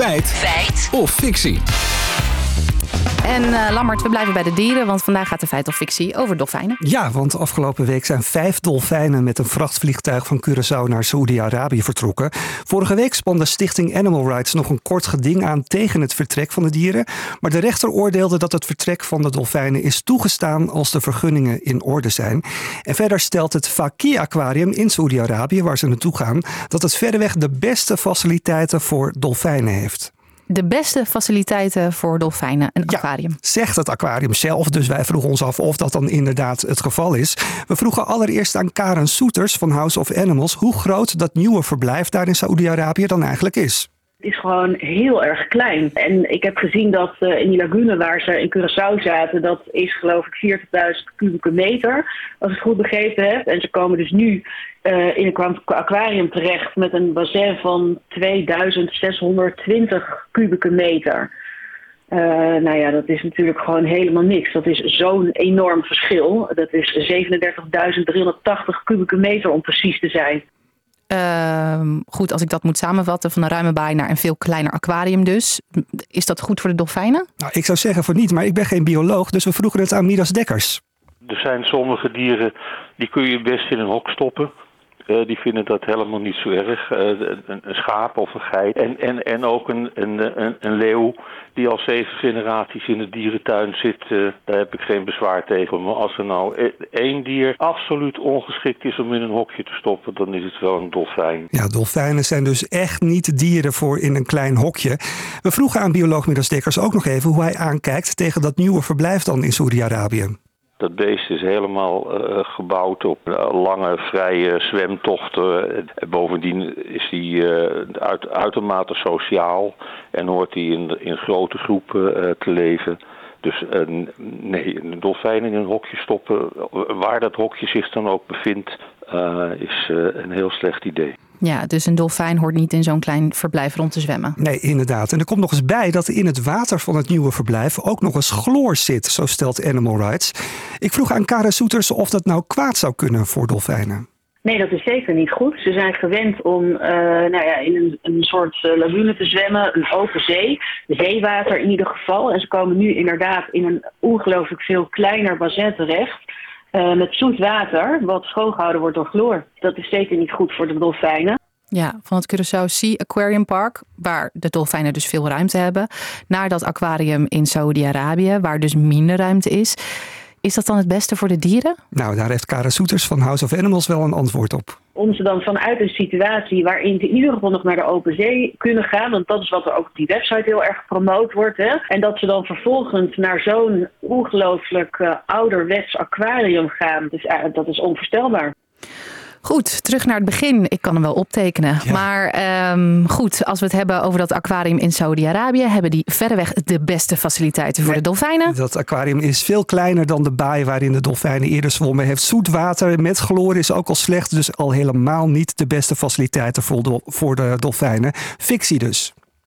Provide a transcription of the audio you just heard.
Feit. Feit. Of fictie. En uh, Lammert, we blijven bij de dieren, want vandaag gaat de feit of fictie over dolfijnen. Ja, want afgelopen week zijn vijf dolfijnen met een vrachtvliegtuig van Curaçao naar Saoedi-Arabië vertrokken. Vorige week spande Stichting Animal Rights nog een kort geding aan tegen het vertrek van de dieren. Maar de rechter oordeelde dat het vertrek van de dolfijnen is toegestaan als de vergunningen in orde zijn. En verder stelt het Faki Aquarium in Saoedi-Arabië, waar ze naartoe gaan, dat het verreweg de beste faciliteiten voor dolfijnen heeft de beste faciliteiten voor dolfijnen, een aquarium. Zegt het aquarium zelf, dus wij vroegen ons af of dat dan inderdaad het geval is. We vroegen allereerst aan Karen Soeters van House of Animals hoe groot dat nieuwe verblijf daar in Saoedi-Arabië dan eigenlijk is. Is gewoon heel erg klein. En ik heb gezien dat uh, in die lagune waar ze in Curaçao zaten, dat is geloof ik 40.000 kubieke meter, als ik het goed begrepen heb. En ze komen dus nu uh, in een aquarium terecht met een bassin van 2620 kubieke meter. Uh, nou ja, dat is natuurlijk gewoon helemaal niks. Dat is zo'n enorm verschil. Dat is 37.380 kubieke meter om precies te zijn. Uh, goed, als ik dat moet samenvatten, van een ruime baai naar een veel kleiner aquarium dus. Is dat goed voor de dolfijnen? Nou, ik zou zeggen voor niet, maar ik ben geen bioloog, dus we vroegen het aan Midas Dekkers. Er zijn sommige dieren, die kun je best in een hok stoppen. Uh, die vinden dat helemaal niet zo erg. Uh, een, schaap of een geit. En, en, en ook een, een, een, leeuw die al zeven generaties in de dierentuin zit. Uh, daar heb ik geen bezwaar tegen. Maar als er nou één dier absoluut ongeschikt is om in een hokje te stoppen, dan is het wel een dolfijn. Ja, dolfijnen zijn dus echt niet dieren voor in een klein hokje. We vroegen aan bioloog Midas Dekkers ook nog even hoe hij aankijkt tegen dat nieuwe verblijf dan in Saudi-Arabië. Dat beest is helemaal uh, gebouwd op uh, lange, vrije zwemtochten. Bovendien is hij uit, uitermate sociaal en hoort hij in, in grote groepen te leven. Dus nee, een dolfijn in een hokje stoppen, waar dat hokje zich dan ook bevindt, is een heel slecht idee. Ja, dus een dolfijn hoort niet in zo'n klein verblijf rond te zwemmen. Nee, inderdaad. En er komt nog eens bij dat in het water van het nieuwe verblijf ook nog eens chloor zit, zo stelt Animal Rights. Ik vroeg aan Karen Soeters of dat nou kwaad zou kunnen voor dolfijnen. Nee, dat is zeker niet goed. Ze zijn gewend om uh, nou ja, in een, een soort uh, lagune te zwemmen, een open zee, zeewater in ieder geval. En ze komen nu inderdaad in een ongelooflijk veel kleiner bassin terecht. Uh, met zoet water, wat schoongehouden wordt door chloor. Dat is zeker niet goed voor de dolfijnen. Ja, van het Curaçao Sea Aquarium Park, waar de dolfijnen dus veel ruimte hebben, naar dat aquarium in Saudi-Arabië, waar dus minder ruimte is. Is dat dan het beste voor de dieren? Nou, daar heeft Karen Soeters van House of Animals wel een antwoord op. Om ze dan vanuit een situatie waarin ze in ieder geval nog naar de open zee kunnen gaan, want dat is wat er ook op die website heel erg gepromoot wordt. Hè? En dat ze dan vervolgens naar zo'n ongelooflijk uh, ouderwets aquarium gaan, dus, uh, dat is onvoorstelbaar. Goed, terug naar het begin. Ik kan hem wel optekenen. Ja. Maar um, goed, als we het hebben over dat aquarium in Saudi-Arabië, hebben die verreweg de beste faciliteiten voor nee, de dolfijnen. Dat aquarium is veel kleiner dan de baai waarin de dolfijnen eerder zwommen. Heeft zoet water met chloor is ook al slecht, dus al helemaal niet de beste faciliteiten voor de, voor de dolfijnen. Fictie dus.